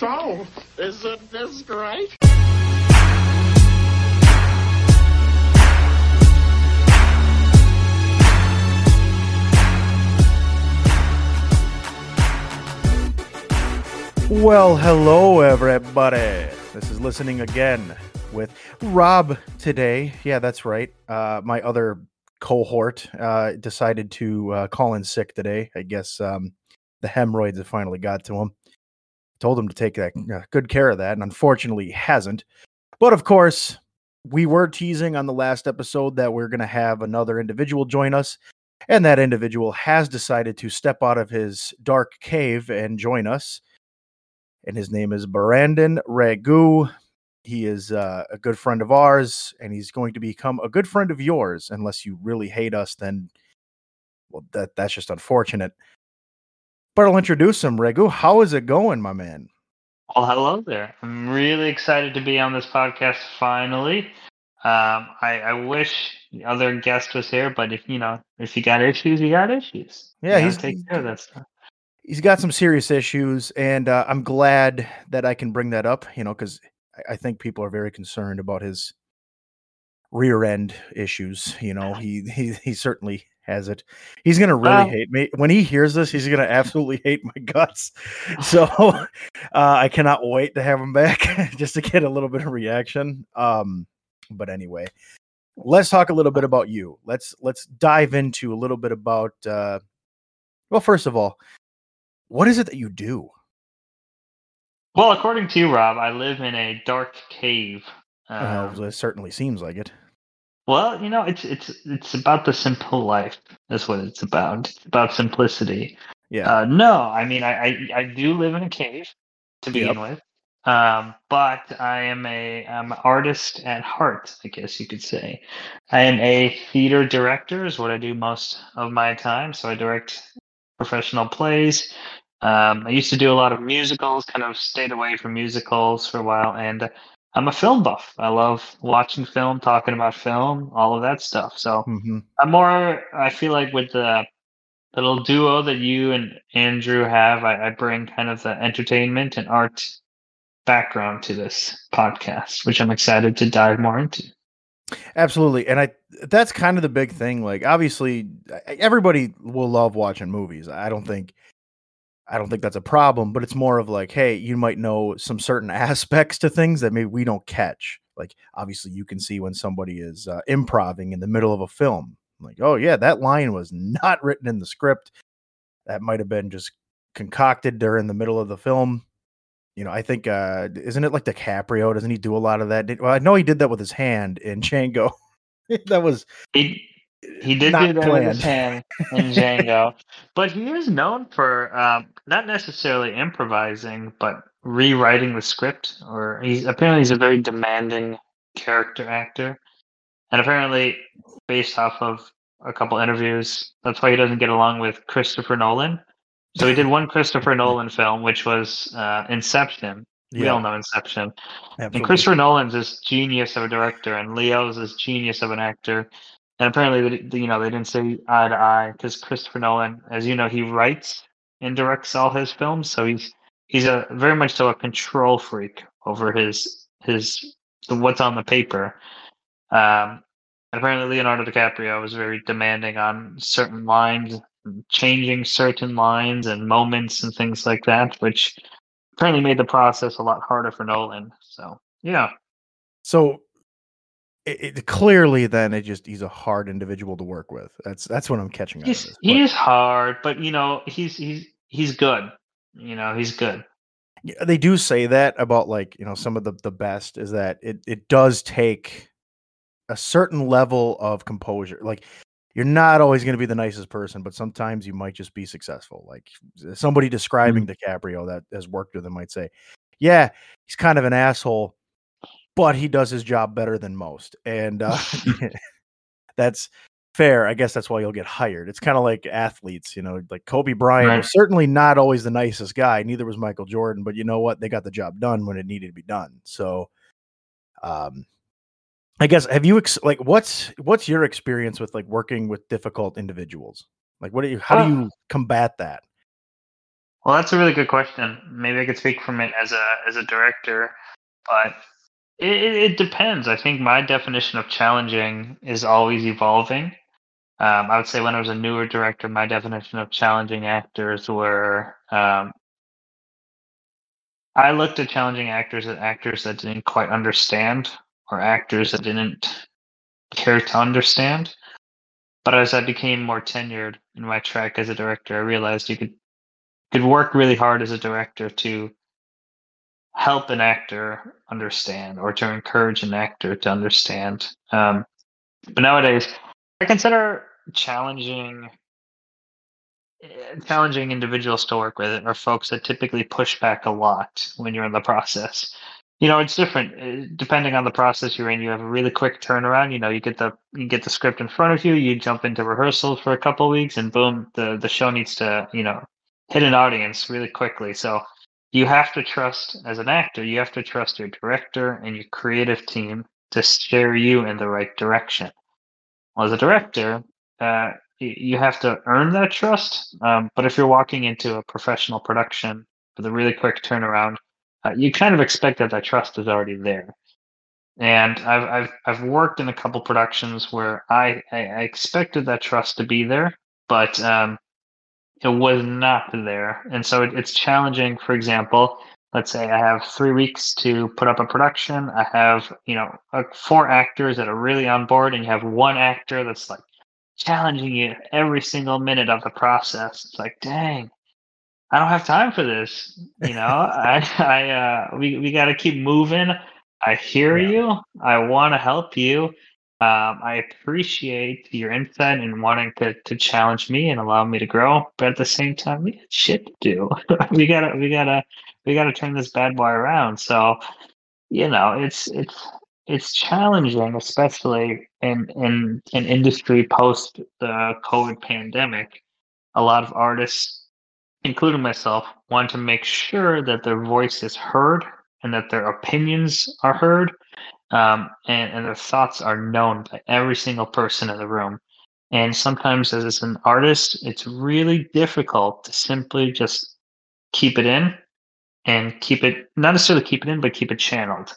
So, isn't this great? Well, hello, everybody. This is listening again with Rob today. Yeah, that's right. Uh, my other cohort uh, decided to uh, call in sick today. I guess um, the hemorrhoids have finally got to him. Told him to take that uh, good care of that, and unfortunately, hasn't. But of course, we were teasing on the last episode that we're going to have another individual join us, and that individual has decided to step out of his dark cave and join us and his name is Brandon Raghu. He is uh, a good friend of ours, and he's going to become a good friend of yours. Unless you really hate us, then well, that that's just unfortunate. I'll introduce him. Raghu. how is it going, my man? Well, hello there. I'm really excited to be on this podcast finally. Um, I, I wish the other guest was here, but if you know, if you got issues, you got issues. Yeah, You he's take care of that stuff. he's got some serious issues, and uh, I'm glad that I can bring that up. You know, because I, I think people are very concerned about his rear end issues. You know, he he he certainly has it. He's gonna really hate me when he hears this. He's gonna absolutely hate my guts. So uh, I cannot wait to have him back just to get a little bit of reaction. Um, but anyway, let's talk a little bit about you. Let's let's dive into a little bit about. Uh, well, first of all, what is it that you do? Well, according to you, Rob, I live in a dark cave. Uh, Um, it certainly seems like it. Well, you know, it's it's it's about the simple life. That's what it's about. It's about simplicity. Yeah. Uh, no, I mean, I, I I do live in a cave to begin with, um, but I am a I'm an artist at heart, I guess you could say. I am a theater director, is what I do most of my time. So I direct professional plays. Um, I used to do a lot of musicals, kind of stayed away from musicals for a while, and I'm a film buff. I love watching film, talking about film, all of that stuff. So hmm I'm more. I feel like with the little duo that you and Andrew have, I, I bring kind of the entertainment and art background to this podcast, which I'm excited to dive more into. Absolutely, and I that's kind of the big thing. Like, obviously, everybody will love watching movies. I don't think, I don't think that's a problem. But it's more of like, hey, you might know some certain aspects to things that maybe we don't catch. Like, obviously, you can see when somebody is uh, improving in the middle of a film. Like, oh yeah, that line was not written in the script. That might have been just concocted during the middle of the film. You know, I think uh isn't it like DiCaprio? Doesn't he do a lot of that? Did- Well, I know he did that with his hand in Django. that was He he did not do that with his hand in Django, but he is known for um, not necessarily improvising, but rewriting the script. Or he's apparently he's a very demanding character actor, and apparently, based off of a couple interviews, that's why he doesn't get along with Christopher Nolan. So he did one Christopher Nolan film, which was uh, Inception. We all know Inception. And. Christopher Nolan's this genius of a director, and Leo's this genius of an actor. And apparently, you know, they didn't say eye to eye because Christopher Nolan, as you know, he writes and directs all his films, so he's he's a very much so a control freak over his his the, what's on the paper. Um, apparently, Leonardo DiCaprio was very demanding on certain lines, changing certain lines and moments and things like that, which apparently made the process a lot harder for Nolan. So yeah, So it, it clearly then it just he's a hard individual to work with. That's that's what I'm catching. he's this. he is hard, but you know he's he's he's good. You know he's good. Yeah, they do say that about like you know some of the the best is that it it does take a certain level of composure like you're not always going to be the nicest person but sometimes you might just be successful like somebody describing DiCaprio that has worked with him might say yeah he's kind of an asshole but he does his job better than most and uh that's fair i guess that's why you'll get hired it's kind of like athletes you know like kobe bryant Right. was certainly not always the nicest guy neither was michael jordan but you know what they got the job done when it needed to be done so um i guess have you ex- like what's what's your experience with like working with difficult individuals like what do you how do Uh, you combat that Well, that's a really good question. Maybe I could speak from it as a as a director, but it, it depends. I think my definition of challenging is always evolving. Um, I would say when I was a newer director, my definition of challenging actors were um, I looked at challenging actors as actors that didn't quite understand or actors that didn't care to understand. But as I became more tenured in my track as a director, I realized you could could work really hard as a director to help an actor understand or to encourage an actor to understand. Um, but nowadays, I consider challenging eh, challenging individuals to work with are folks that typically push back a lot when you're in the process. You know it's different uh, depending on the process you're in you have a really quick turnaround you know you get the you get the script in front of you you jump into rehearsal for a couple weeks and boom the the show needs to you know hit an audience really quickly. So you have to trust as an actor you have to trust your director and your creative team to steer you in the right direction. Well, as a director uh, you have to earn that trust um, but if you're walking into a professional production with a really quick turnaround uh, you kind of expect that that trust is already there. And I've I've I've worked in a couple productions where I I, expected that trust to be there, but um, it was not there, and so it, it's challenging. For example, let's say I have three weeks to put up a production. I have you know four actors that are really on board, and you have one actor that's like challenging you every single minute of the process. It's like, dang, I don't have time for this. You know, I, I, uh, we, we got to keep moving. I hear yeah. you. I want to help you. Um, I appreciate your insight and wanting to, to challenge me and allow me to grow. But at the same time, we got shit to do. we gotta, we gotta, we gotta turn this bad boy around. So, you know, it's, it's, it's challenging, especially in, in an industry post the COVID pandemic. A lot of artists including myself, want to make sure that their voice is heard and that their opinions are heard um, and, and their thoughts are known by every single person in the room. And sometimes, as an artist, it's really difficult to simply just keep it in and keep it, not necessarily keep it in, but keep it channeled.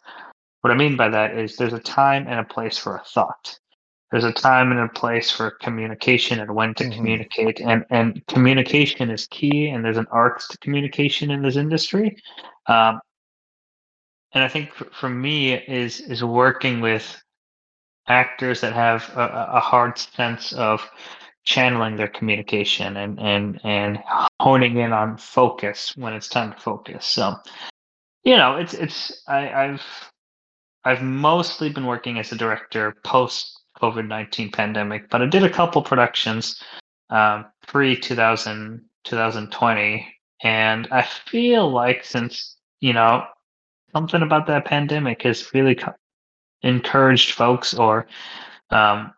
What I mean by that is there's a time and a place for a thought. There's a time and a place for communication and when to mm-hmm. communicate and and communication is key and there's an art to communication in this industry. Um, and i think for, for, me is is working with actors that have a, a hard sense of channeling their communication and and and honing in on focus when it's time to focus. So you know it's it's I, i've I've mostly been working as a director post COVID 19 pandemic, but I did a couple productions um, pre 2020. And I feel like since, you know, something about that pandemic has really co- encouraged folks or um,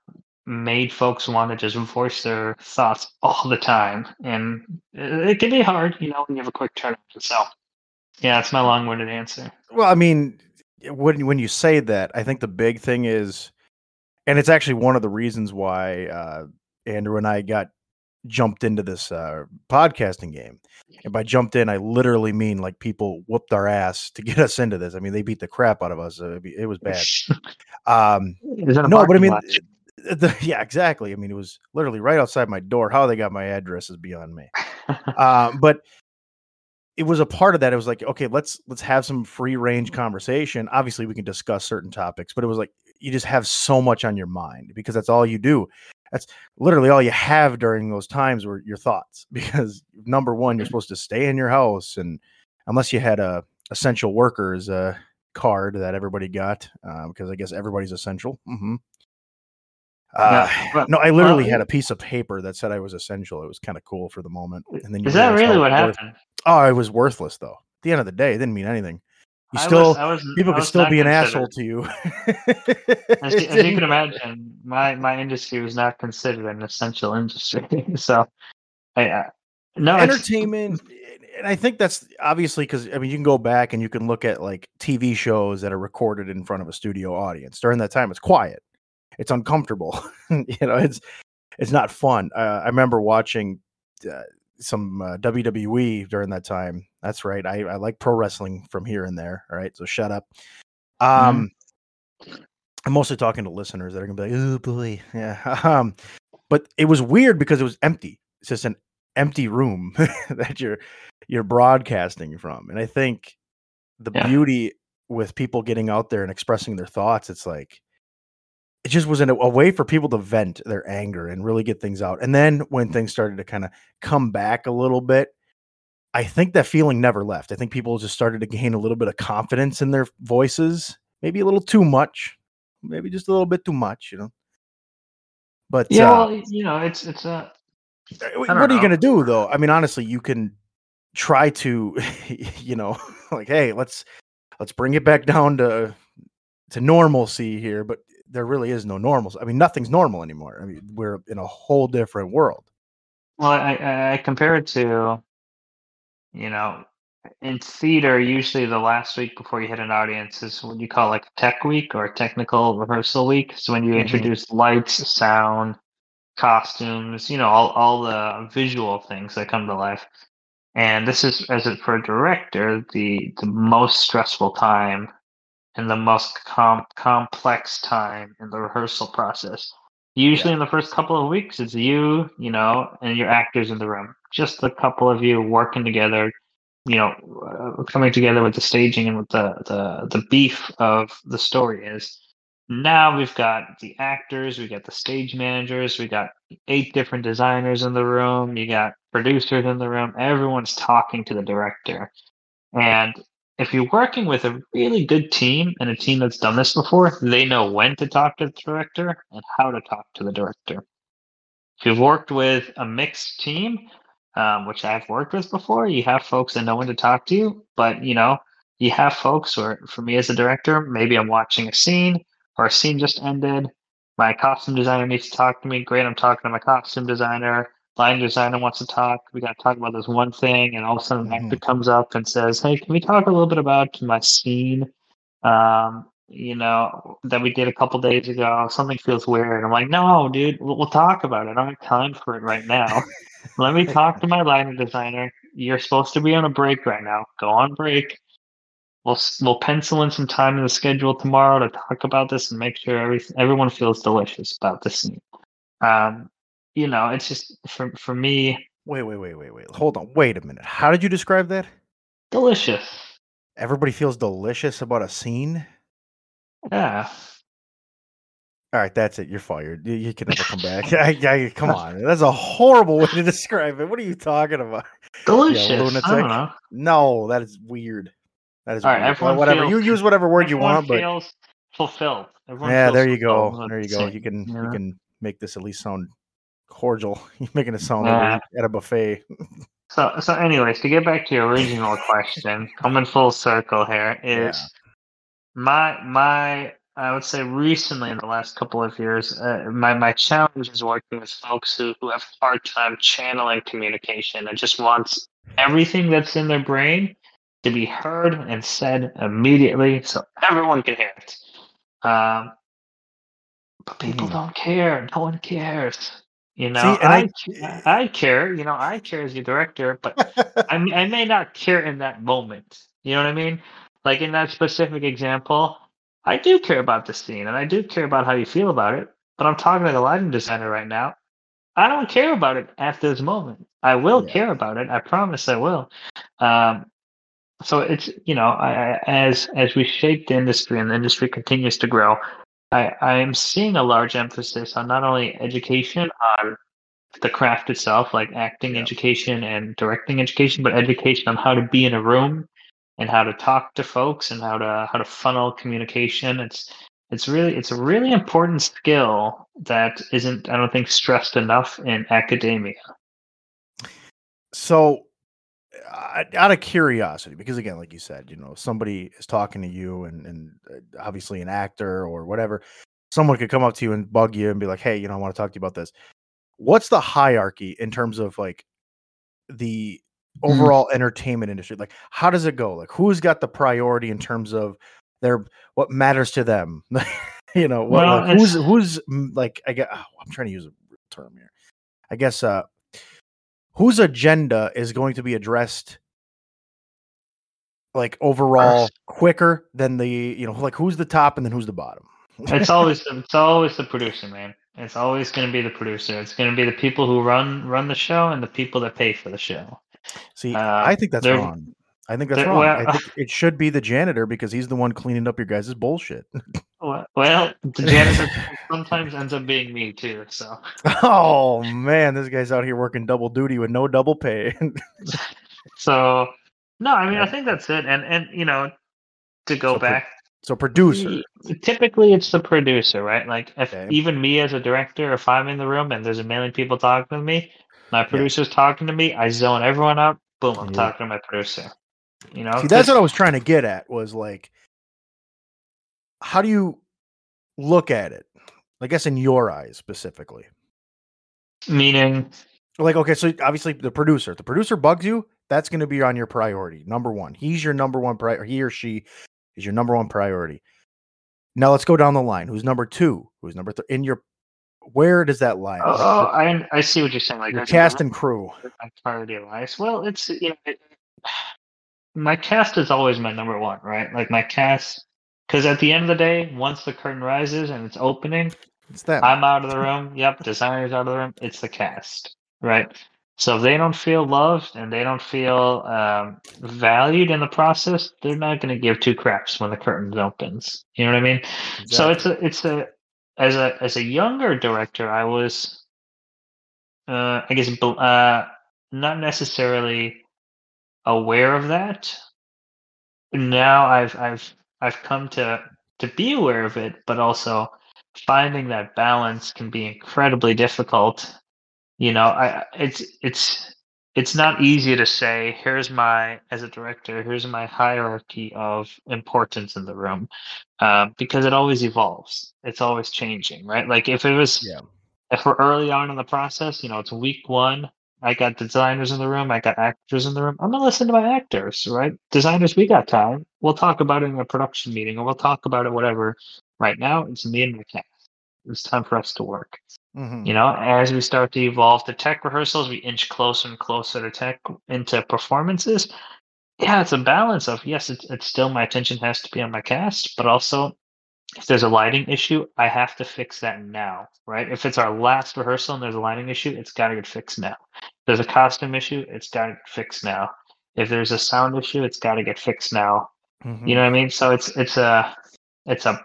made folks want to just voice their thoughts all the time. And it, it can be hard, you know, when you have a quick turnaround. So, yeah, it's my long winded answer. Well, I mean, when when you say that, I think the big thing is and it's actually one of the reasons why uh, Andrew and I got jumped into this uh, podcasting game. And by jumped in, I literally mean like people whooped our ass to get us into this. I mean, they beat the crap out of us. It was bad. Um, no, but I mean, the, yeah, exactly. I mean, it was literally right outside my door. How they got my address is beyond me. um, but it was a part of that. It was like, okay, let's let's have some free range conversation. Obviously, we can discuss certain topics, but it was like you just have so much on your mind because that's all you do. That's literally all you have during those times were your thoughts. Because number one, you're mm-hmm. supposed to stay in your house, and unless you had a essential workers uh, card that everybody got, uh, because I guess everybody's essential. Mm-hmm. Uh, yeah, no, I literally well, had a piece of paper that said I was essential. It was kind of cool for the moment. And then is that really what worth- happened? Oh, it was worthless though. At the end of the day, it didn't mean anything. You still, was, was, people could still be an asshole to you. as, you, as, you can imagine, my my industry was not considered an essential industry. so, I, uh, no entertainment. And I think that's obviously because I mean you can go back and you can look at like TV shows that are recorded in front of a studio audience. During that time, it's quiet, it's uncomfortable. you know, it's it's not fun. Uh, I remember watching uh, some uh, WWE during that time. That's right. I, I like pro wrestling from here and there. All right, so shut up. Um, I'm mostly talking to listeners that are gonna be like, "Oh boy, yeah." Um, but it was weird because it was empty. It's just an empty room that you're you're broadcasting from, and I think the Yeah. beauty with people getting out there and expressing their thoughts, it's like it just was an, a way for people to vent their anger and really get things out. And then when things started to kind of come back a little bit, I think that feeling never left. I think people just started to gain a little bit of confidence in their voices, maybe a little too much, maybe just a little bit too much, you know. But Yeah, uh, well, you know, it's it's a what don't are you going to do though? I mean, honestly, you can try to, you know, like, hey, let's let's bring it back down to to normalcy here, but there really is no normals. I mean, nothing's normal anymore. I mean, we're in a whole different world. well, I, I compare it to, you know, in theater, usually the last week before you hit an audience is what you call like tech week or technical rehearsal week. So when you Mhm. introduce lights, sound, costumes, you know, all, all the visual things that come to life. And this is, as it for a director, the the most stressful time and the most com- complex time in the rehearsal process. Usually, in the first couple of weeks, it's you, you know, and your actors in the room. Just a couple of you working together, you know, uh, coming together with the staging and with the the the beef of the story is. Now we've got the actors, we got the stage managers, we got eight different designers in the room, you got producers in the room. Everyone's talking to the director, and if you're working with a really good team and a team that's done this before, they know when to talk to the director and how to talk to the director. If you've worked with a mixed team, um, which I've worked with before, you have folks that know when to talk to you, but you know, you have folks where for me as a director, maybe I'm watching a scene or a scene just ended. My costume designer needs to talk to me. Great, I'm talking to my costume designer line designer wants to talk. We got to talk about this one thing, and all of a sudden, an actor comes up and says, "Hey, can we talk a little bit about my scene? Um, you know, that we did a couple days ago. Something feels weird." I'm like, "No, dude, we'll, we'll talk about it. I don't have time for it right now. Let me talk to my line designer. You're supposed to be on a break right now. Go on break." We'll, we'll pencil in some time in the schedule tomorrow to talk about this and make sure every, everyone feels delicious about this scene. Um, you know, it's just for for me, Wait, wait, wait, wait, wait. Hold on. Wait a minute. How did you describe that? delicious. Everybody feels delicious about a scene. Yeah. All right, that's it. You're fired. You, you can never come back. I, I, come on, that's a horrible way to describe it. What are you talking about? Delicious. I lunatic. don't know. No, that is weird. That is All right, weird. Everyone whatever. you use whatever word you want, but feels fulfilled. Everyone yeah, feels there you go. There you go. You can you can make this at least sound cordial. You're making it sound like Yeah. at a buffet. So, so, anyways, to get back to your original question, coming full circle here is Yeah. my my I would say recently in the last couple of years, uh, my my challenge is working with folks who who have a hard time channeling communication and just wants everything that's in their brain to be heard and said immediately so everyone can hear it. Um, but people Mhm. don't care. No one cares. You know, See, I, I- I care. You know, I care as your director, but I I may not care in that moment. You know what I mean? Like in that specific example, I do care about the scene and I do care about how you feel about it. But I'm talking to the lighting designer right now. I don't care about it at this moment. I will Yeah. care about it. I promise I will. Um, so it's you know, I, I, as as we shape the industry and the industry continues to grow, I, I am seeing a large emphasis on not only education on the craft itself, like acting Yeah. education and directing education, but education on how to be in a room and how to talk to folks and how to how to funnel communication. It's it's really it's a really important skill that isn't I don't think stressed enough in academia. So, out of curiosity, because again, like you said, you know, somebody is talking to you, and and uh, obviously an actor or whatever, someone could come up to you and bug you and be like, "Hey, you know, I want to talk to you about this." What's the hierarchy in terms of like the Mm. overall entertainment industry? Like, how does it go? Like, who's got the priority in terms of their what matters to them? you know, what, Well, like, who's who's mm, like? I get. oh, I'm trying to use a term here. I guess uh whose agenda is going to be addressed like overall First. quicker than the you know like who's the top and then who's the bottom It's always it's always the producer, man. It's always going to be the producer. It's going to be the people who run run the show and the people that pay for the show. see Uh, i think that's wrong i think that's wrong well- i think it should be the janitor because he's the one cleaning up your guys' bullshit Well, the janitor sometimes ends up being me too. So oh man this guy's out here working double duty with no double pay so no, I mean I think that's it. And and you know to go So pro- back so producer Typically, it's the producer, right? Like, if Okay. even me as a director, if I'm in the room and there's a million people talking to me, my producer's talking to me, I zone everyone out. Boom, I'm Yeah. talking to my producer. You know, See, that's what I was trying to get at was like, how do you look at it? I guess in your eyes specifically. meaning, Like, okay, so obviously the producer, if the producer bugs you, that's going to be on your priority. Number one. He's your number one priority. He or she is your number one priority. Now let's go down the line. Who's number two? Who's number three? In your, where does that lie? oh, oh, I I see what you're saying. Like, your cast and crew. priority lies. Well, it's you know, it, my cast is always my number one, right? Like my cast, because at the end of the day, once the curtain rises and it's opening, It's them. I'm out of the room. Yep, designer's out of the room. It's the cast, right? So if they don't feel loved and they don't feel um, valued in the process, they're not going to give two craps when the curtain opens. You know what I mean? So it's a it's a as a as a younger director, I was, uh, I guess, uh, not necessarily aware of that. Now I've I've I've come to to be aware of it, but also finding that balance can be incredibly difficult. You know, I it's it's it's not easy to say here's my as a director here's my hierarchy of importance in the room uh, because it always evolves it's always changing right like if it was Yeah. if we're early on in the process you know it's week one i got designers in the room i got actors in the room i'm gonna listen to my actors right designers we got time we'll talk about it in a production meeting or we'll talk about it whatever right now it's me and my cast it's time for us to work. Mhm. you know as we start to evolve to tech rehearsals we inch closer and closer to tech into performances. Yeah it's a balance of yes it's, it's still my attention has to be on my cast but also if there's a lighting issue i have to fix that now right? If it's our last rehearsal and there's a lighting issue it's got to get fixed now. If there's a costume issue it's got to get fixed now. If there's a sound issue it's got to get fixed now Mhm. you know what I mean? So it's it's a it's a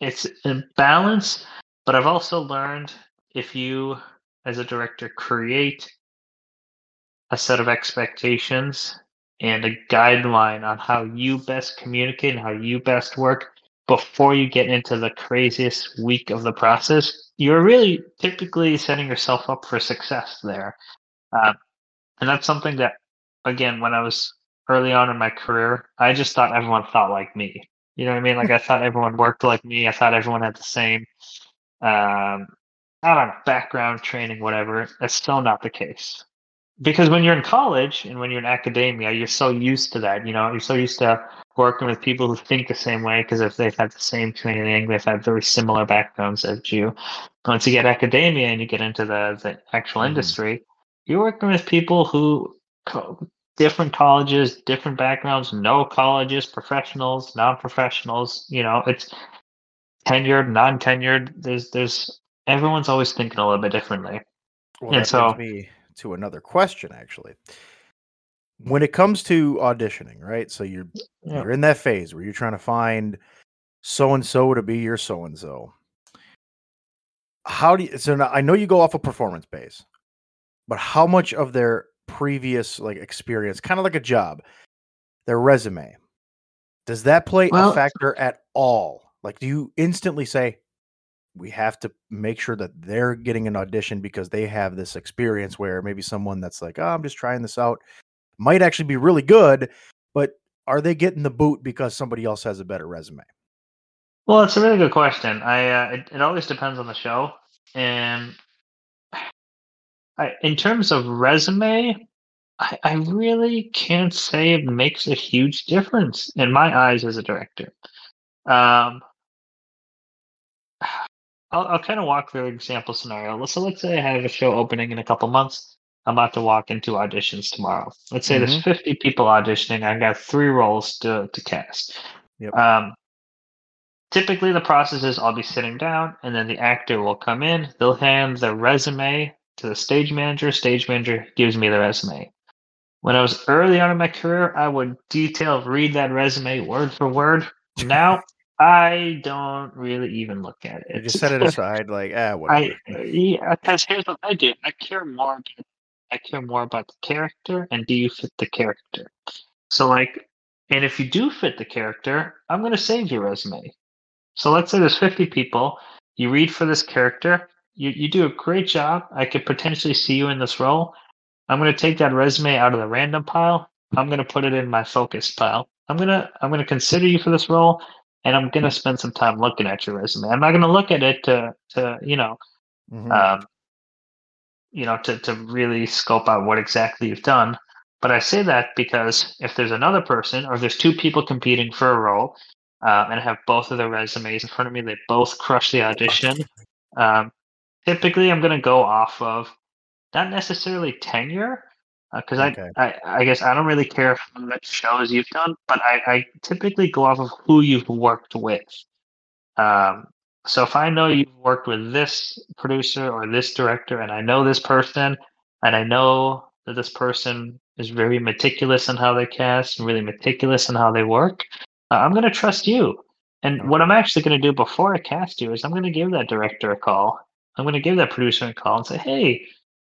it's a balance, but I've also learned if you as a director create a set of expectations and a guideline on how you best communicate and how you best work before you get into the craziest week of the process, you're really typically setting yourself up for success there. Uh, and that's something that, again, when I was early on in my career, I just thought everyone thought like me. You know what I mean? Like I thought everyone worked like me. I thought everyone had the same, um, I don't know, background, training, whatever. That's still not the case. Because when you're in college and when you're in academia, you're so used to that. You know, you're so used to working with people who think the same way because if they've had the same training, they've had very similar backgrounds as you. Once you get academia and you get into the, the actual Mhm. industry, you're working with people who different colleges, different backgrounds, no colleges, professionals, non-professionals. You know, it's tenured, non-tenured. There's there's everyone's always thinking a little bit differently. Well, And that so- me to another question, actually. When it comes to auditioning, right? So you're Yeah. you're in that phase where you're trying to find so and so to be your so and so. How do you? So now I know you go off a performance base, but how much of their previous like experience, kind of like a job, their resume, does that play Well- a factor at all? Like, do you instantly say, we have to make sure that they're getting an audition because they have this experience where maybe someone that's like, oh, I'm just trying this out might actually be really good, but are they getting the boot because somebody else has a better resume? Well, it's a really good question. I uh, it, it always depends on the show, and I, in terms of resume, I, I really can't say it makes a huge difference in my eyes as a director. Um, I'll, I'll kind of walk through an example scenario. So let's say I have a show opening in a couple months. I'm about to walk into auditions tomorrow. Let's say Mhm. there's 50 people auditioning. I've got three roles to, to cast. Yep. Um, typically, the process is I'll be sitting down, and then the actor will come in. They'll hand the resume to the stage manager. Stage manager gives me the resume. When I was early on in my career, I would detail read that resume word for word. Now, I don't really even look at it. You just set it aside, like ah, I whatever. yeah, because here's what I do. I care more. About, I care more about the character and do you fit the character. So like, and if you do fit the character, I'm gonna save your resume. So let's say there's 50 people. You read for this character. You you do a great job. I could potentially see you in this role. I'm gonna take that resume out of the random pile. I'm gonna put it in my focus pile. I'm gonna I'm gonna consider you for this role, and I'm gonna spend some time looking at your resume. I'm not gonna look at it to to you know Mhm. um, you know, to, to really scope out what exactly you've done. But I say that because if there's another person or there's two people competing for a role uh, and I have both of their resumes in front of me, they both crush the audition. Um, typically, I'm going to go off of not necessarily tenure, because Okay. I, I, I guess I don't really care how much shows you've done, but I, I typically go off of who you've worked with. Um, so if I know you've worked with this producer or this director, and I know this person, and I know that this person is very meticulous in how they cast and really meticulous in how they work, uh, I'm going to trust you. And what I'm actually going to do before I cast you is I'm going to give that director a call. I'm going to give that producer a call and say, "Hey,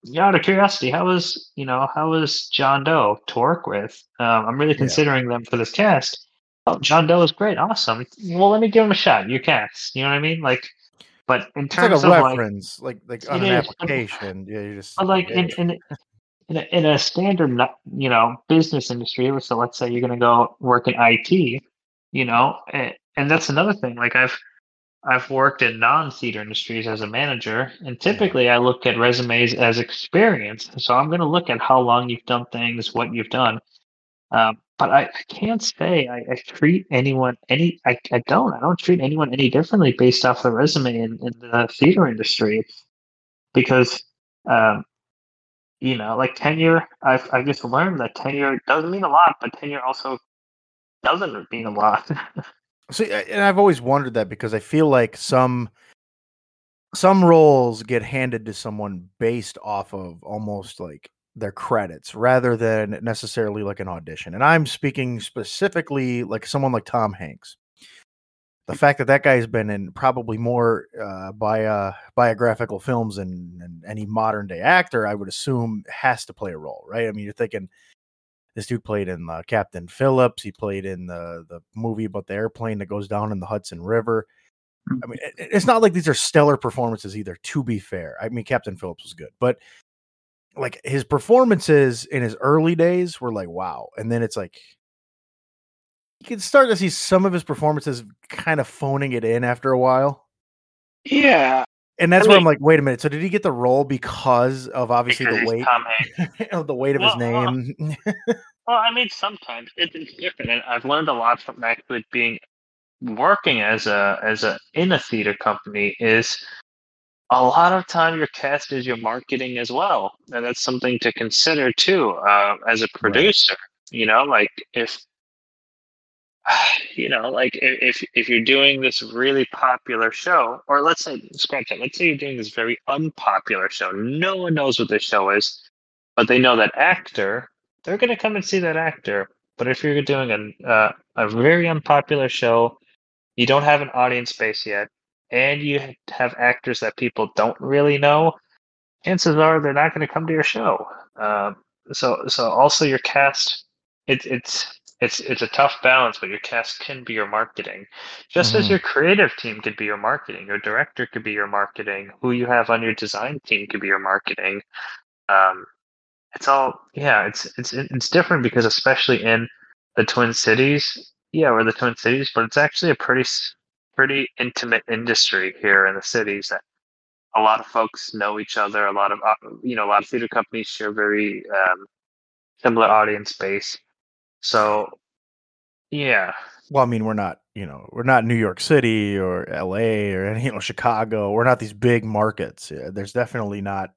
yeah, out of curiosity, how was you know how was John Doe to work with? Um, I'm really Yeah. considering them for this cast. Oh, John Doe is great, awesome. Well, let me give him a shot. You cast. You know what I mean? Like, but in It's like terms a of like, reference, like like on an is, but- application. Yeah, you just but like in in in a, in a standard you know business industry, so let's say you're going to go work in IT, you know, and, and that's another thing. Like I've I've worked in non-theater industries as a manager, and typically I look at resumes as experience. So I'm going to look at how long you've done things, what you've done. Um, but I, I can't say I, I treat anyone any. I, I don't. I don't treat anyone any differently based off the resume in, in the theater industry, because um, you know, like tenure. I've I've just learned that tenure doesn't mean a lot, but tenure also doesn't mean a lot. See, and I've always wondered that because I feel like some some roles get handed to someone based off of almost like their credits rather than necessarily like an audition. And I'm speaking specifically like someone like Tom Hanks. The fact that that guy's been in probably more uh, bio, biographical films than, than any modern day actor, I would assume has to play a role, right? I mean, you're thinking this dude played in uh, Captain Phillips. He played in the the movie about the airplane that goes down in the Hudson River. I mean, it- it's not like these are stellar performances either. To be fair, I mean, Captain Phillips was good, but like his performances in his early days were like wow, and then it's like you can start to see some of his performances kind of phoning it in after a while. yeah, And that's I where I'm like, wait a minute. So did he get the role because of obviously because the weight of the weight of his Well, well, name? Well, I mean, sometimes it, it's different, and I've learned a lot from actually being working as a as a in a theater company. Is a lot of time your cast is your marketing as well, and that's something to consider too. Uh, as a producer, you know, like if you know, like if if you're doing this really popular show, or let's say scratch that, let's say you're doing this very unpopular show, no one knows what the show is, but they know that actor, they're gonna come and see that actor. But if you're doing a uh, a very unpopular show, you don't have an audience base yet, and you have actors that people don't really know, chances are they're not going to come to your show. Um, so so also your cast, it, it's it's it's a tough balance, but your cast can be your marketing, just as Mhm. your creative team could be your marketing. Your director could be your marketing. Who you have on your design team could be your marketing. Um, it's all yeah it's it's it's different because especially in the twin cities yeah we're the twin cities but it's actually a pretty pretty intimate industry here in the cities that a lot of folks know each other a lot of uh, you know a lot of theater companies share very um, similar audience base so yeah Well, I mean, we're not, you know, we're not New York City or LA or any, you know Chicago. We're not these big markets. Yeah, there's definitely not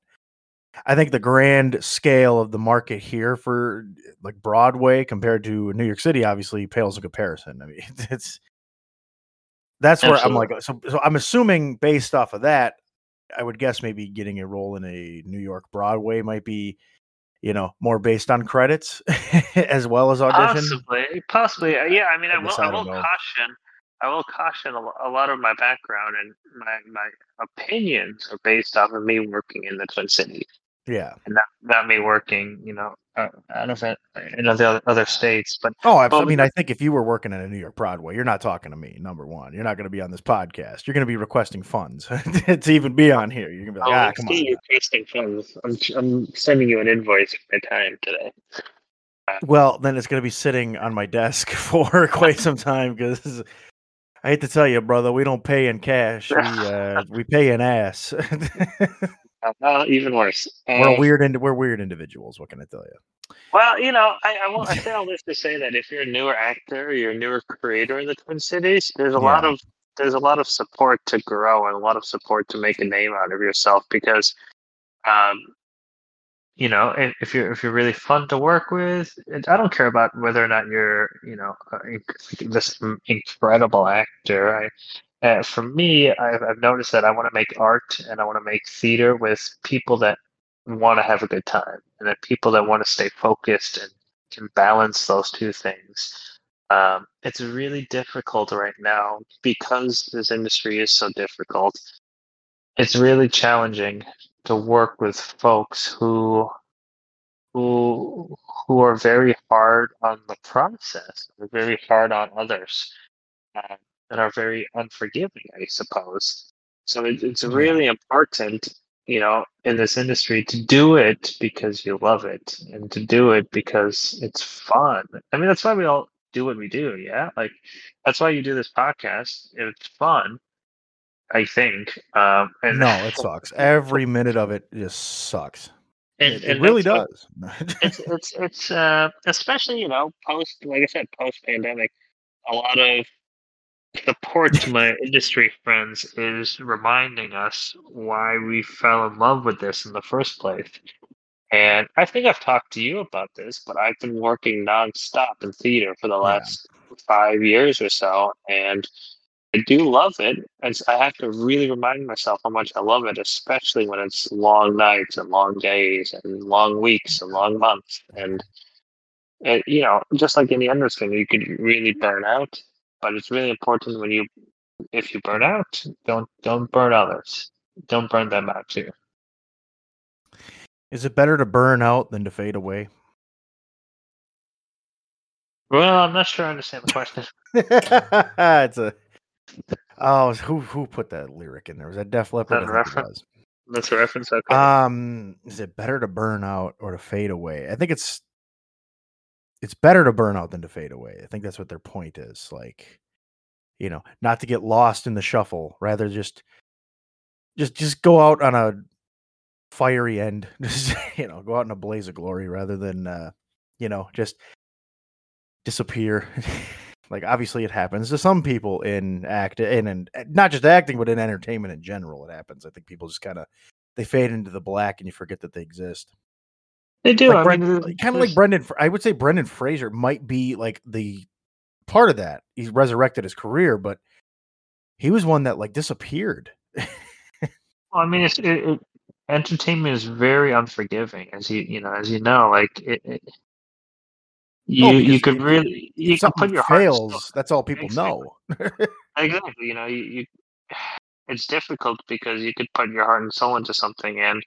I think the grand scale of the market here for like Broadway compared to New York City obviously pales in comparison. I mean, it's that's where I'm like, so, so I'm assuming based off of that, I would guess maybe getting a role in a New York Broadway might be, you know, more based on credits as well as audition. Possibly, possibly, uh, yeah. I mean, I, I will, I, I will caution, I will caution a, a, lot of my background and my my opinions are based off of me working in the Twin Cities. Yeah, and not, not me working, you know, uh, I don't know if in other other states, but oh, I, I mean, I think if you were working at a New York Broadway, you're not talking to me. Number one, you're not going to be on this podcast. You're going to be requesting funds to even be on here. You're going to be like, oh, ah, come on. You requesting funds. I'm I'm sending you an invoice for my time today. Well, then it's going to be sitting on my desk for quite some time because I hate to tell you, brother, we don't pay in cash. We uh, we pay in ass. Uh, even worse. we're uh, weird. We're weird individuals. What can I tell you? Well, you know, I I, will, I say all this to say that if you're a newer actor, you're a newer creator in the Twin Cities, there's a yeah. lot of there's a lot of support to grow and a lot of support to make a name out of yourself because, um, you know, if, if you're if you're really fun to work with, I don't care about whether or not you're you know this incredible actor. I uh, for me, I've, I've noticed that I want to make art and I want to make theater with people that want to have a good time and that people that want to stay focused and can balance those two things. Um, it's really difficult right now because this industry is so difficult. It's really challenging to work with folks who who who are very hard on the process, very hard on others. Um, that are very unforgiving, I suppose. So it, it's really important, you know, in this industry to do it because you love it and to do it because it's fun. I mean, that's why we all do what we do. Yeah. Like that's why you do this podcast. It's fun. I think. Um, and no, it sucks. Every minute of it just sucks. And, it, and it really does. it's it's it's uh, especially you know post like I said post pandemic, a lot of support to my industry friends is reminding us why we fell in love with this in the first place. And I think I've talked to you about this, but I've been working nonstop in theater for the last yeah. five years or so, and I do love it. And I have to really remind myself how much I love it, especially when it's long nights and long days and long weeks and long months. And, and you know, just like any industry, you could really burn out but it's really important when you if you burn out don't don't burn others. Don't burn them out too. Is it better to burn out than to fade away? Well i'm not sure i understand the question. It's a oh who who put that lyric in there? Was that def leppard? That reference. that's a reference okay. Um is it better to burn out or to fade away? I think it's it's better to burn out than to fade away. I think that's what their point is. Like, you know, not to get lost in the shuffle, rather just just just go out on a fiery end. Just you know, go out in a blaze of glory rather than uh, you know, just disappear. like obviously it happens to some people in act in and not just acting but in entertainment in general it happens i think people just kind of they fade into the black and you forget that they exist they do. Like Brendan, kind of like Brendan. I would say Brendan Fraser might be like the part of that. He's resurrected his career, but he was one that like disappeared. well, I mean, it's, it, it, entertainment is very unforgiving, as you you know, as you know, like it. it you oh, you could really you can put your fails. That's all people exactly. know. exactly. You know, you, you it's difficult because you could put your heart and soul into something and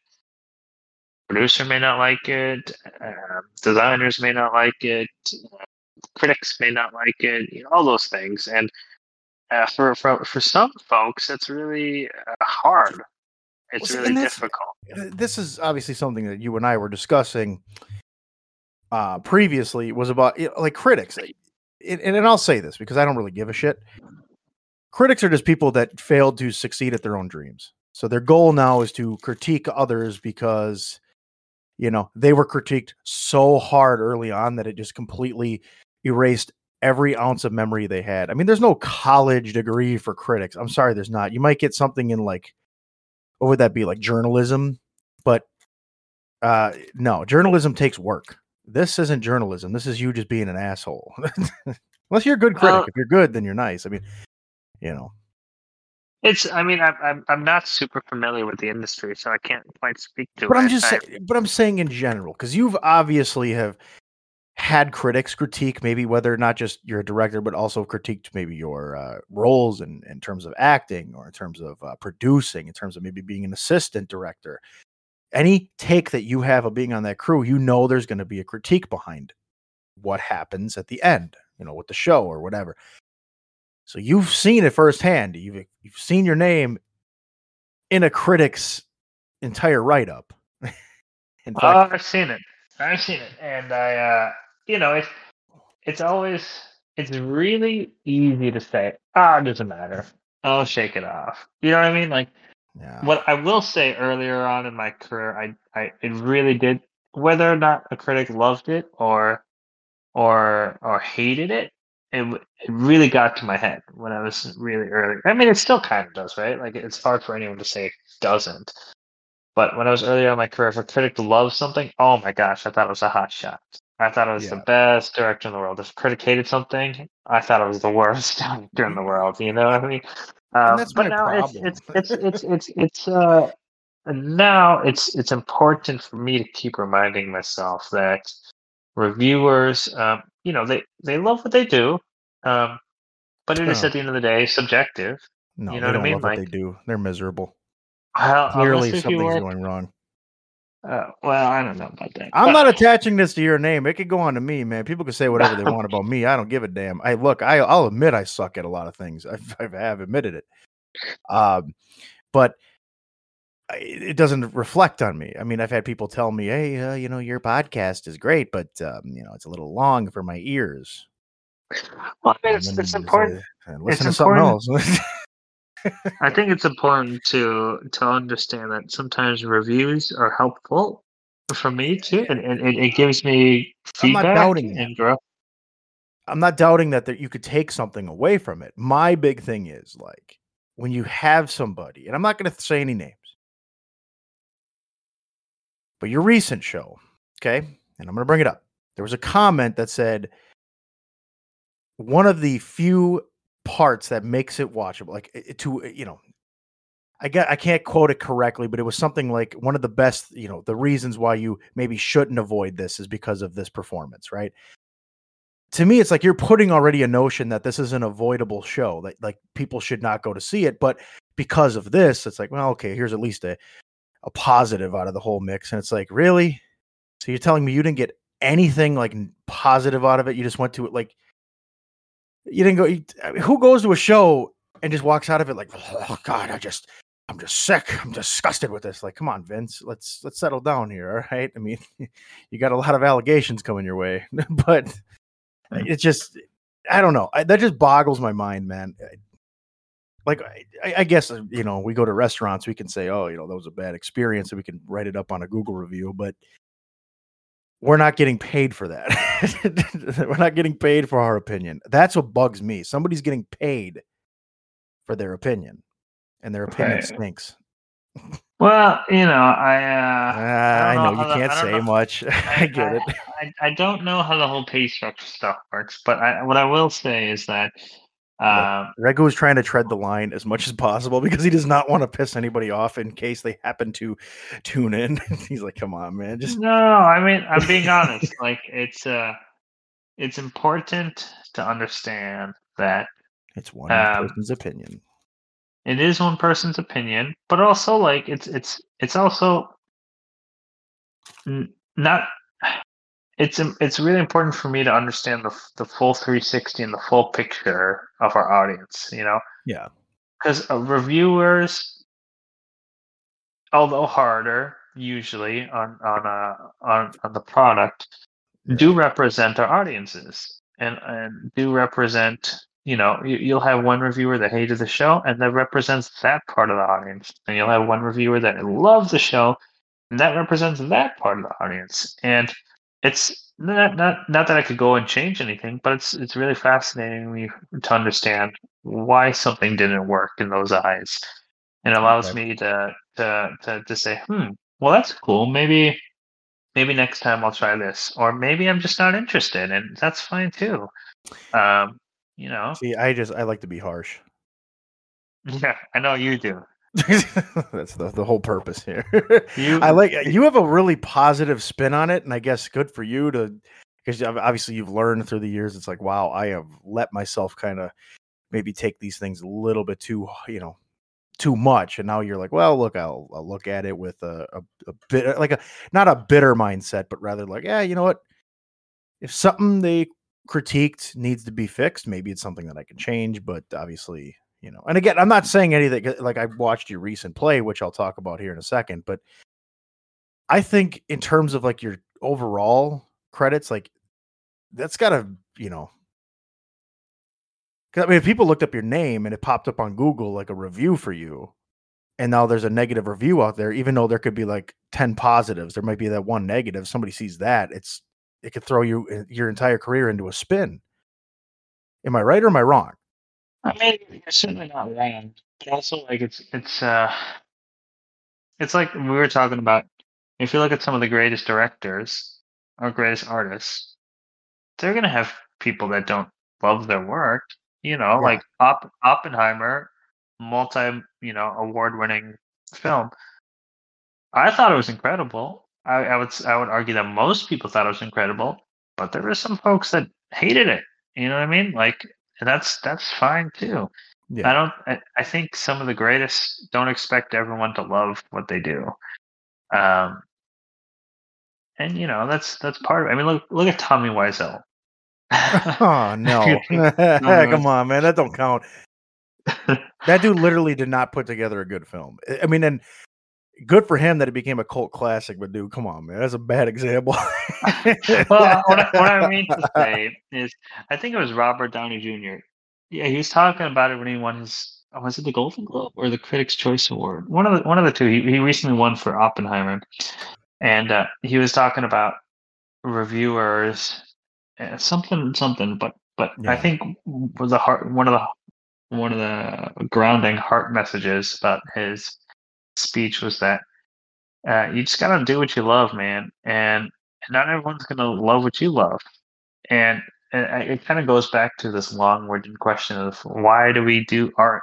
producer may not like it, uh, designers may not like it, uh, critics may not like it, you know, all those things. And uh, for, for for some folks, it's really uh, hard. It's well, really difficult. This is obviously something that you and I were discussing uh, previously. Was about you know, like critics, and, and I'll say this because I don't really give a shit. Critics are just people that failed to succeed at their own dreams. So their goal now is to critique others because you know they were critiqued so hard early on that it just completely erased every ounce of memory they had i mean there's no college degree for critics i'm sorry there's not you might get something in like what would that be like journalism but Uh, no, journalism takes work. This isn't journalism. This is you just being an asshole. Unless you're a good critic. Well- if you're good, then you're nice. I mean, you know. It's. I mean, I'm. I'm. I'm not super familiar with the industry, so I can't quite speak to But it. I'm just I- saying, but I'm saying in general because you've obviously have had critics critique maybe whether or not just you're a director but also critiqued maybe your uh, roles in in terms of acting or in terms of uh, producing in terms of maybe being an assistant director any take that you have of being on that crew you know there's going to be a critique behind what happens at the end you know with the show or whatever so you've seen it firsthand you've you've seen your name in a critic's entire write-up fact Oh, I've seen it. I've seen it, and I, uh, you know, it's it's always it's really easy to say, ah, it doesn't matter. I'll shake it off. You know what I mean? Like yeah what I will say earlier on in my career, I, I it really did whether or not a critic loved it or or or hated it, it it really got to my head when I was really early. I mean, it still kind of does, right? Like it's hard for anyone to say it doesn't. But when I was earlier in my career, if a critic loves something, oh my gosh, I thought it was a hot shot. I thought it was the best director in the world. If a critic hated something, I thought it was the worst director in the world. You know what I mean? Um, that's but my now it's, problem. it's it's it's it's it's uh and now it's it's important for me to keep reminding myself that reviewers, um, you know, they they love what they do, um, but it is at the end of the day subjective. no you know what I mean? Like- they do. They're miserable. Well, clearly unless if you something's going wrong. Uh, well, I don't know about that. i'm but- not attaching this to your name. It could go on to me man. People can say whatever they want about me. I don't give a damn. I look I, i'll admit i suck at a lot of things. I've, I have admitted it. Um but it doesn't reflect on me. I mean, I've had people tell me, "Hey, uh, you know, your podcast is great, but um, you know, it's a little long for my ears." Well, I mean, it's, it's important. say, "Uh, Listen it's to something important- else. I think it's important to to understand that sometimes reviews are helpful for me too, and, and it, it gives me feedback I'm not doubting and growth. I'm not doubting that that you could take something away from it. My big thing is like when you have somebody, and I'm not going to say any names, but your recent show, okay, and I'm going to bring it up. There was a comment that said one of the few parts that makes it watchable, like to uh, you know, I get I can't quote it correctly, but it was something like one of the best, you know, the reasons why you maybe shouldn't avoid this is because of this performance, right? to me it's like you're putting already a notion that this is an avoidable show that like people should not go to see it but because of this it's like well okay here's at least a, a positive out of the whole mix and it's like really? So you're telling me you didn't get anything like positive out of it? You just went to it like you didn't go you, I mean, who goes to a show and just walks out of it like oh god i just i'm just sick. I'm disgusted with this. Like come on vince let's let's settle down here all right? I mean you got a lot of allegations coming your way but mm. it's just i don't know. I, that just boggles my mind man like I, I guess uh, you know we go to restaurants we can say oh you know that was a bad experience and we can write it up on a google review but we're not getting paid for that. We're not getting paid for our opinion. That's what bugs me. Somebody's getting paid for their opinion and their opinion Right. stinks. Well, you know, I Ah, uh, i know know you can't I don't say know- much. I get it. I, I don't know how the whole pay structure stuff works, but I, what I will say is that um, Raghu is trying to tread the line as much as possible because he does not want to piss anybody off in case they happen to tune in. He's like, "Come on, man, just no, I mean, I'm being honest. Like, it's uh, it's important to understand that it's one Um, person's opinion." it is one person's opinion, but also like it's it's it's also n- not. It's it's really important for me to understand the the full 360 and the full picture of our audience. You know, Yeah, because uh, reviewers, although harder usually on on uh, on on the product, do represent our audiences and and do represent. You know, you, you'll have one reviewer that hated the show, and that represents that part of the audience, and you'll have one reviewer that loves the show, and that represents that part of the audience. And it's not not not that I could go and change anything, but it's it's really fascinating me to understand why something didn't work in those eyes. And it allows me to, to to to say, hmm, well that's cool. Maybe maybe next time I'll try this, or maybe I'm just not interested, and that's fine too. Um, you know, See, I just I like to be harsh. yeah, I know you do. That's the, the whole purpose here. You, I like you have a really positive spin on it, and I guess good for you to because obviously you've learned through the years. It's like wow, I have let myself kind of maybe take these things a little bit too you know too much, and now you're like, well, look, I'll, I'll look at it with a, a, a bit like a not a bitter mindset, but rather like, yeah, you know what? If something they critiqued needs to be fixed, maybe it's something that I can change. But obviously, you know, and again, I'm not saying anything like I watched your recent play, which I'll talk about here in a second, but I think in terms of like your overall credits, like that's gotta, you know, 'cause, I mean, if people looked up your name and it popped up on Google like a review for you, and now there's a negative review out there, even though there could be like 10 positives, there might be that one negative. Somebody sees that, it's it could throw you uh, your entire career into a spin. Am I right or am I wrong? I mean, you're certainly not wrong. But also, like it's it's uh, it's like we were talking about. If you look at some of the greatest directors or greatest artists, they're gonna have people that don't love their work. You know, Yeah. like Opp- Oppenheimer, multi you know award winning film. I thought it was incredible. I, I would I would argue that most people thought it was incredible, but there were some folks that hated it. You know what I mean? Like, and that's that's fine too. Yeah. I don't. I, I think some of the greatest don't expect everyone to love what they do. Um, and you know that's that's part of. it. I mean, look look at Tommy Wiseau. Oh no. Come on, man. That don't count. That dude literally did not put together a good film. I- I mean, and good for him that it became a cult classic, but dude, come on, man. That's a bad example. well, what I, what I mean to say is, I think it was Robert Downey Jr. Yeah, he was talking about it when he won his. Was it the Golden Globe or the Critics' Choice Award? One of the one of the two. He, he recently won for Oppenheimer, and uh, he was talking about reviewers, uh, something something. But but I think was the heart one of the one of the grounding heart messages about his speech was that uh, you just gotta do what you love, man, and not everyone's gonna love what you love, and, and it kind of goes back to this long-winded question of why do we do art?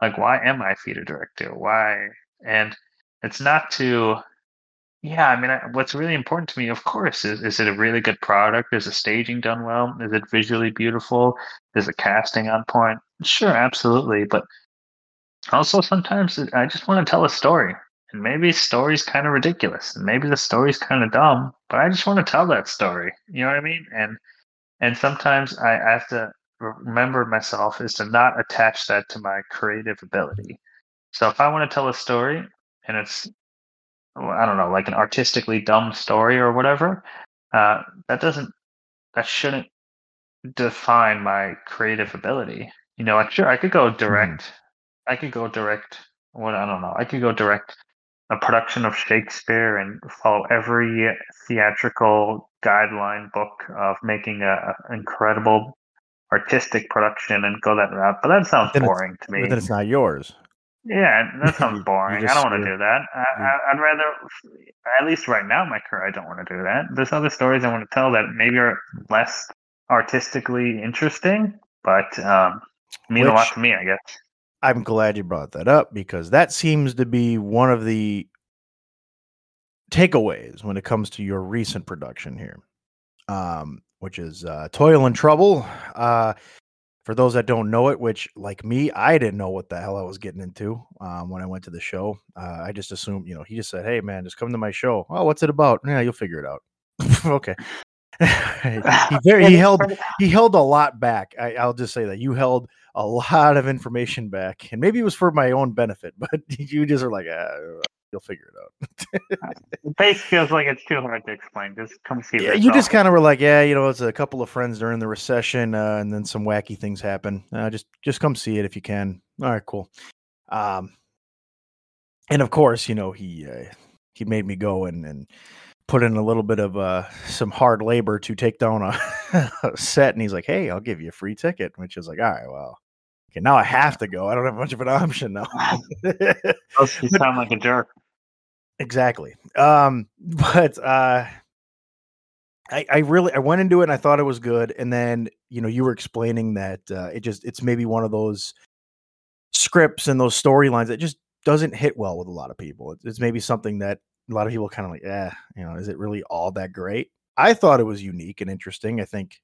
Like, why am I theater director? Why? And it's not to, yeah. I mean, I, what's really important to me, of course, is is it a really good product? Is the staging done well? Is it visually beautiful? Is the casting on point? Sure, absolutely, but also sometimes I just want to tell a story and maybe story's kind of ridiculous and maybe the story's kind of dumb but i just want to tell that story you know what i mean? And and sometimes i have to remember myself is to not attach that to my creative ability. So if i want to tell a story and it's i don't know like an artistically dumb story or whatever uh, that doesn't that shouldn't define my creative ability. You know like sure i could go direct i could go direct what i don't know i could go direct a production of Shakespeare and follow every theatrical guideline book of making a, a incredible artistic production and go that route. But that sounds Then boring to me. but then it's not yours. Yeah, that sounds boring. I don't want to do that. I, I'd rather, at least right now in my career, I don't want to do that. There's other stories I want to tell that maybe are less artistically interesting, but um, mean a lot to me, I guess. I'm glad you brought that up because that seems to be one of the takeaways when it comes to your recent production here, um, which is uh, Toil and Trouble. Uh, for those that don't know it, which like me, I didn't know what the hell I was getting into um, when I went to the show. Uh, I just assumed, you know, he just said, "Hey, man, just come to my show." Oh, what's it about? Yeah, you'll figure it out. okay. he very he held he held a lot back. I, I'll just say that you held a lot of information back, and maybe it was for my own benefit, but you just are like, ah, you'll figure it out. The pace feels like it's too hard to explain. Just come see Yeah, you just kind of were like, yeah, you know, it's a couple of friends during the recession, uh, and then some wacky things happen. Uh, just just come see it if you can. All right, cool. Um, and of course, you know, he uh, he made me go and and put in a little bit of uh some hard labor to take down a, a set, and he's like, hey, I'll give you a free ticket, which is like, all right, well, okay, now I have to go. I don't have much of an option now. you sound like a jerk. Exactly. Um, but uh I, I really I went into it and I thought it was good, and then you know you were explaining that uh, it just it's maybe one of those scripts and those storylines that just doesn't hit well with a lot of people. It's, it's maybe something that a lot of people kind of like, yeah, you know, is it really all that great? I thought it was unique and interesting. I think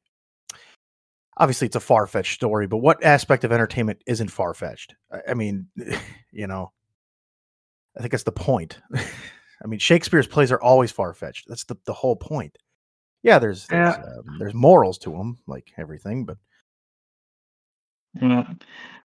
obviously it's a far fetched story, but what aspect of entertainment isn't far fetched? I, mean, you know, I think that's the point. I mean, Shakespeare's plays are always far fetched. That's the, the whole point. Yeah, there's there's, um, there's morals to them, like everything, but Yeah,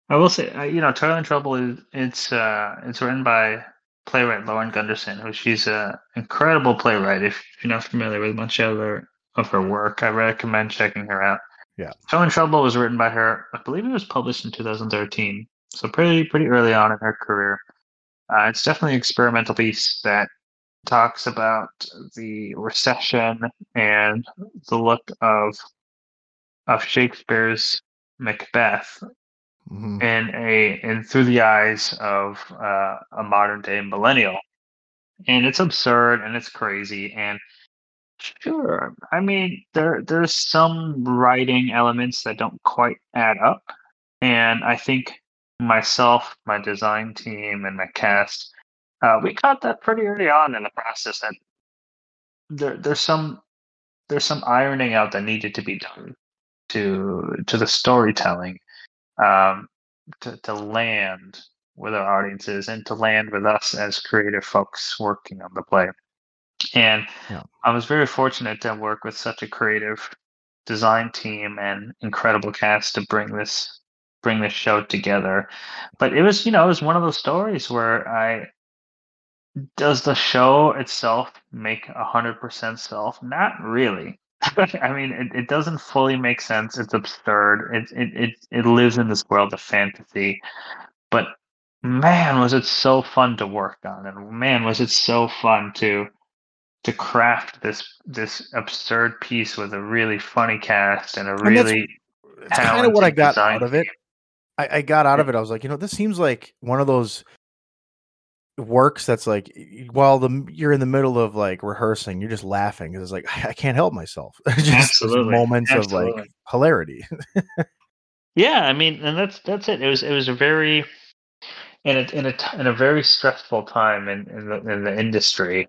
I will say, you know, Toil and Trouble is it's uh it's written by playwright Lauren Gunderson, who she's an incredible playwright. If you're not familiar with much of her of her work, I recommend checking her out. Yeah. Toil and Trouble was written by her. I believe it was published in 2013, so pretty pretty early on in her career. Uh, it's definitely an experimental piece that talks about the recession and the look of of Shakespeare's Macbeth mhm. in a and through the eyes of uh, a modern day millennial. And it's absurd and it's crazy and sure i mean there there's some writing elements that don't quite add up. And i think myself my design team and my cast uh, we caught that pretty early on in the process that there, there's some there's some ironing out that needed to be done to to the storytelling um, to, to land with our audiences and to land with us as creative folks working on the play. And Yeah. I was very fortunate to work with such a creative design team and incredible cast to bring this bring this show together. But it was, you know, it was one of those stories where I does the show itself make a hundred percent self? Not really. I mean, it, it doesn't fully make sense. It's absurd. It, it it it lives in this world of fantasy. But man, was it so fun to work on, and man, was it so fun to to craft this this absurd piece with a really funny cast and a And that's- really it's kind of what I got out of it. I, I got out of it. I was like, you know, this seems like one of those works that's like while the you're in the middle of like rehearsing, you're just laughing. Because it's like I can't help myself. just Absolutely. moments of like hilarity. Yeah, I mean, and that's that's it. It was it was a very in a in a in a very stressful time in in the in the industry.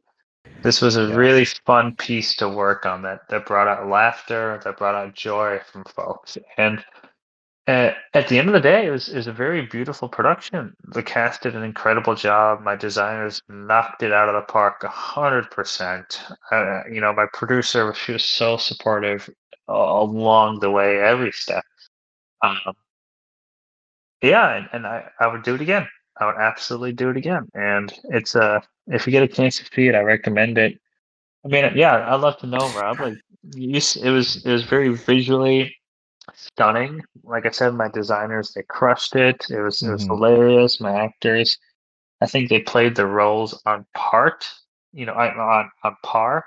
This was a Yeah. really fun piece to work on that that brought out laughter, that brought out joy from folks, and uh, at the end of the day, it was it was a very beautiful production. The cast did an incredible job. My designers knocked it out of the park a hundred percent. Uh, You know, my producer she was so supportive a- along the way, every step. Um, yeah, and, and I, I would do it again. I would absolutely do it again. And it's uh if you get a chance to see it, I recommend it. I mean, yeah, I'd love to know, Rob. Like, you, it was it was very visually stunning. Like I said, my designers they crushed it. It was it was Mhm. hilarious. My actors, I think they played the roles on part. You know, on on par.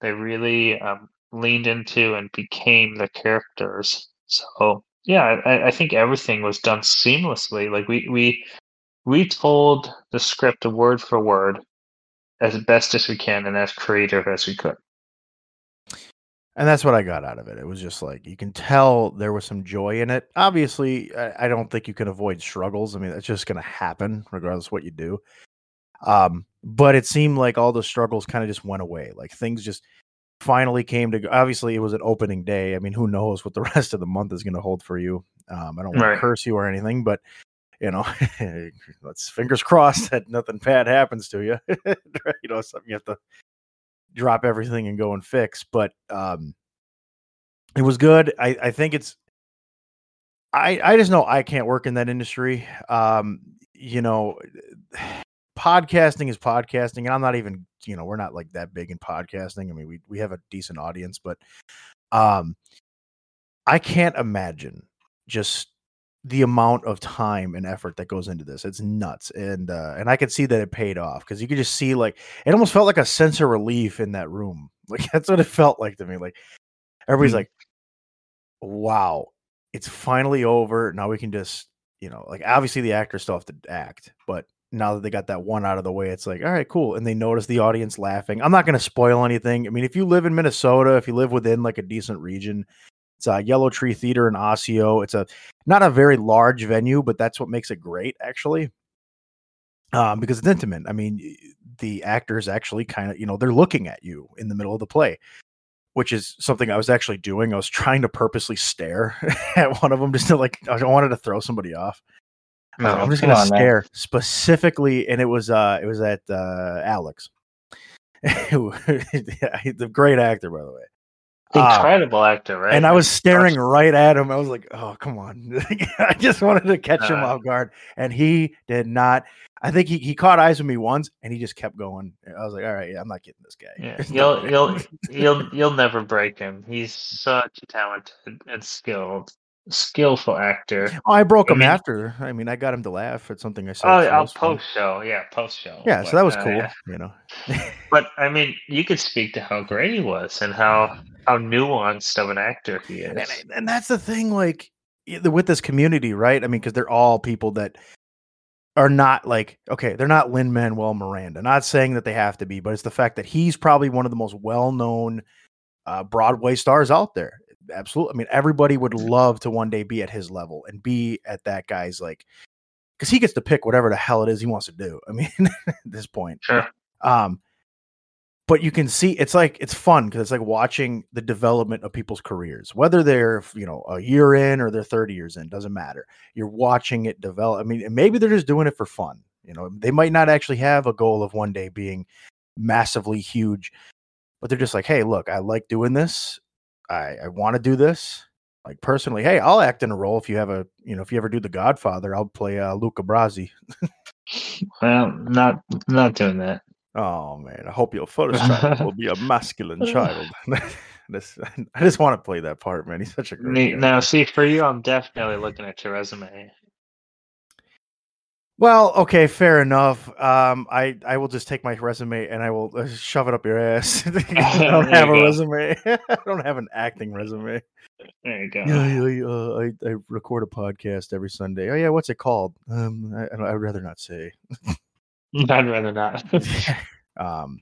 They really um, leaned into and became the characters. So yeah, I, I think everything was done seamlessly. Like we we we told the script word for word as best as we can and as creative as we could. And that's what I got out of it. It was just like you can tell there was some joy in it. Obviously, I, I don't think you can avoid struggles. I mean, that's just going to happen regardless of what you do. Um, but it seemed like all the struggles kind of just went away. Like things just finally came to. Obviously, it was an opening day. I mean, who knows what the rest of the month is going to hold for you? Um, I don't want Right. to curse you or anything, but you know, let's fingers crossed that nothing bad happens to you. you know, something you have to drop everything and go and fix. But um, it was good. I, I think it's. I I just know I can't work in that industry. Um, you know, podcasting is podcasting, and I'm not even. You know, we're not like that big in podcasting. I mean, we we have a decent audience, but um, I can't imagine just the amount of time and effort that goes into this. It's nuts, and uh, and I could see that it paid off because you could just see like it almost felt like a sense of relief in that room. Like that's what it felt like to me. Like everybody's Mhm. like, "Wow, it's finally over. Now we can just." You know, like obviously the actors still have to act, but now that they got that one out of the way, it's like, all right, cool. And they notice the audience laughing. I'm not going to spoil anything. I mean, if you live in Minnesota, if you live within like a decent region, it's a Yellow Tree Theater in Osseo. It's a not a very large venue, but that's what makes it great, actually. Um, because it's intimate. I mean, the actors actually kind of, you know, they're looking at you in the middle of the play, which is something I was actually doing. I was trying to purposely stare at one of them just to like, I wanted to throw somebody off. No, I'm just gonna stare man. specifically, and it was uh it was at uh Alex. the great actor, by the way. Incredible uh, actor, right? And I was staring right at him. I was like, "Oh, come on!" I just wanted to catch uh, him off guard, and he did not. I think he, he caught eyes with me once, and he just kept going. I was like, "All right, yeah, I'm not getting this guy." Yeah, you'll you'll you'll you'll never break him. He's such a talented and skilled skillful actor. Oh, I broke I him mean, after. I mean, I got him to laugh at something I said. Oh, yeah, post show, yeah, post show. Yeah, but, so that was uh, cool. Uh, yeah. You know, but I mean, you could speak to how great he was and how how nuanced of an actor he is. And, and that's the thing, like with this community, right? I mean, because they're all people that are not like okay, they're not Lin Manuel Miranda. Not saying that they have to be, but it's the fact that he's probably one of the most well known uh, Broadway stars out there absolutely. I mean, everybody would love to one day be at his level and be at that guy's like, because he gets to pick whatever the hell it is he wants to do. I mean, at this point, sure. Um, but you can see it's like it's fun because it's like watching the development of people's careers, whether they're you know a year in or they're thirty years in, doesn't matter. You're watching it develop. I mean, maybe they're just doing it for fun. You know, they might not actually have a goal of one day being massively huge, but they're just like, hey, look, I like doing this. I, I want to do this. Like personally, hey, I'll act in a role if you have a, you know, if you ever do The Godfather, I'll play uh, Luca Brasi. well, not not doing that. Oh man, I hope your first child will be a masculine child. this, I just want to play that part, man. He's such a great. Now, see, for you, I'm definitely looking at your resume. Well, okay, fair enough. Um, I I will just take my resume and I will uh, shove it up your ass. I don't have a go. resume. I don't have an acting resume. There you go. Yeah, yeah uh, I I record a podcast every Sunday. Oh yeah, what's it called? Um, I, I'd rather not say. I'd rather not. um,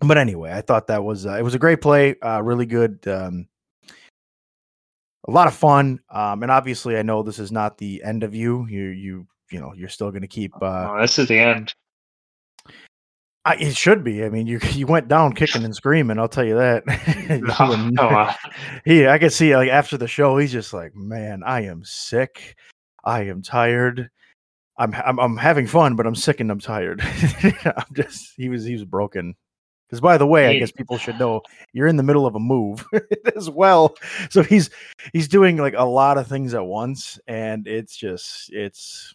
but anyway, I thought that was uh, it was a great play. Uh, really good. Um, a lot of fun. Um, and obviously, I know this is not the end of you. You you you know you're still going to keep. Uh, oh, this is the end. I, it should be. I mean, you you went down kicking and screaming. I'll tell you that. no, no, uh, he, I can see like after the show, he's just like, man, I am sick. I am tired. I'm I'm, I'm having fun, but I'm sick and I'm tired. I'm just he was he was broken. Because by the way, I guess people should know you're in the middle of a move as well. So he's he's doing like a lot of things at once, and it's just it's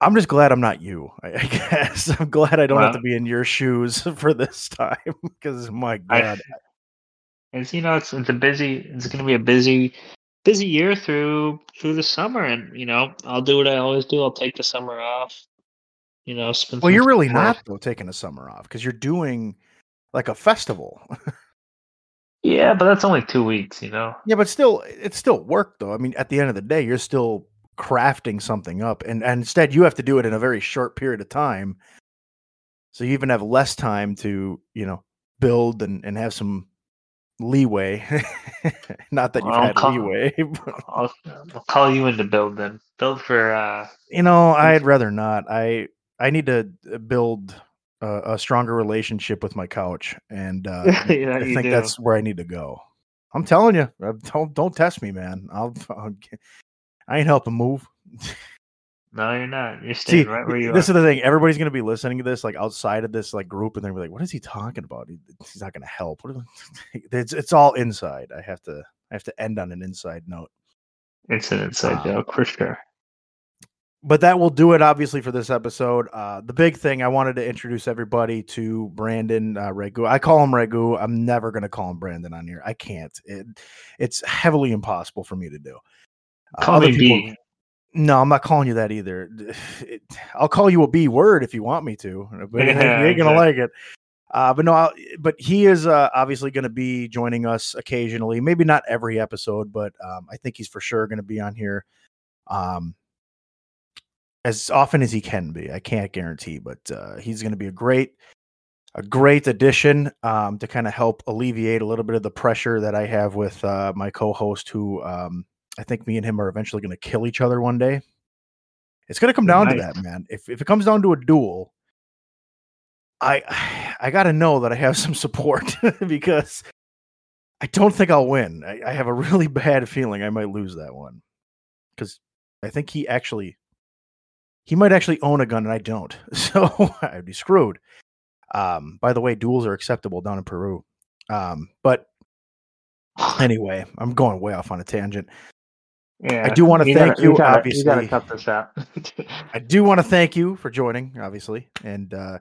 I'm just glad I'm not you. I, guess I'm glad I don't have to be in your shoes for this time because my god. I, you know, it's it's a busy. It's going to be a busy, busy year through through the summer, and you know, I'll do what I always do. I'll take the summer off. You know, spend. Well, you're really not though taking the summer off because you're doing like a festival. yeah, but that's only two weeks. You know. Yeah, but still, it's still work though. I mean, at the end of the day, you're still crafting something up and, and instead you have to do it in a very short period of time. So you even have less time to you know build and, and have some leeway. Not that you've I'll had call, leeway I'll, I'll, call you into build then. Build for uh you know i'd rather not. I i need to uh, build a, a stronger relationship with my couch and uh yeah, i think do. that's where i need to go. I'm telling you uh, don't don't test me man. I'll, I'll I ain't helping move. No, you're not. You're staying See, right where you this are. This is the thing. Everybody's gonna be listening to this like outside of this like group, and they're gonna be like, "What is he talking about? He's not gonna help." it's it's all inside. I have to I have to end on an inside note. It's an inside um, joke for sure. But that will do it, obviously, for this episode. Uh, the big thing I wanted to introduce everybody to Brandon uh, Raghu. I call him Raghu. I'm never going to call him Brandon on here. I can't. It, it's heavily impossible for me to do. Uh, call me people, B. No, I'm not calling you that either. It, I'll call you a B word if you want me to, but yeah, you ain't gonna like it. Uh, but no, I'll, but he is uh, obviously going to be joining us occasionally. Maybe not every episode, but um, I think he's for sure going to be on here. Um, as often as he can be. I can't guarantee, but uh, he's going to be a great, a great addition um, to kind of help alleviate a little bit of the pressure that I have with uh, my co-host, who um, I think me and him are eventually going to kill each other one day. It's going to come down Nice. to that, man. If if it comes down to a duel, I I got to know that I have some support because I don't think I'll win. I, I have a really bad feeling I might lose that one because I think he actually he might actually own a gun and I don't, so I'd be screwed. Um, by the way, duels are acceptable down in Peru. Um, but anyway, I'm going way off on a tangent. Yeah, do wanna thank gotta- you, gotta- You gotta obviously. cut this out. I do want to thank you for joining, obviously, and uh,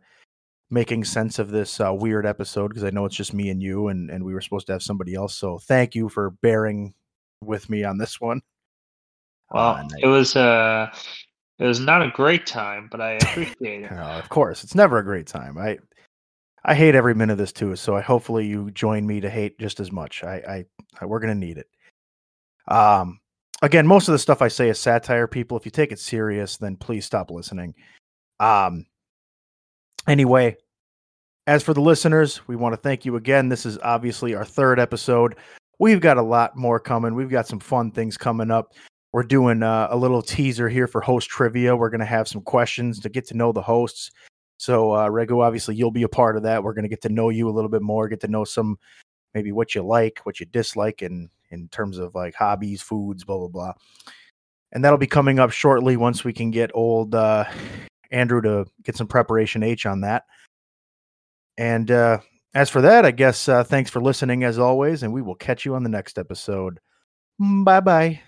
making sense of this uh, weird episode because I know it's just me and you, and and we were supposed to have somebody else. So thank you for bearing with me on this one. well, Uh, it was uh, it was not a great time, but I appreciate it. Uh, of course, it's never a great time. I I hate every minute of this too. So I hopefully you join me to hate just as much. I I, I we're gonna need it. Um, again, most of the stuff I say is satire. People, if you take it serious, then please stop listening. Um. Anyway, as for the listeners, we want to thank you again. This is obviously our third episode. We've got a lot more coming. We've got some fun things coming up. We're doing uh, a little teaser here for host trivia. We're going to have some questions to get to know the hosts. So, uh, Raghu, obviously, you'll be a part of that. We're going to get to know you a little bit more, get to know some maybe what you like, what you dislike, and in terms of like hobbies, foods, blah blah blah. And that'll be coming up shortly once we can get old uh, Andrew to get some preparation H on that. And uh, as for that, I guess uh, thanks for listening as always, and we will catch you on the next episode. Bye bye.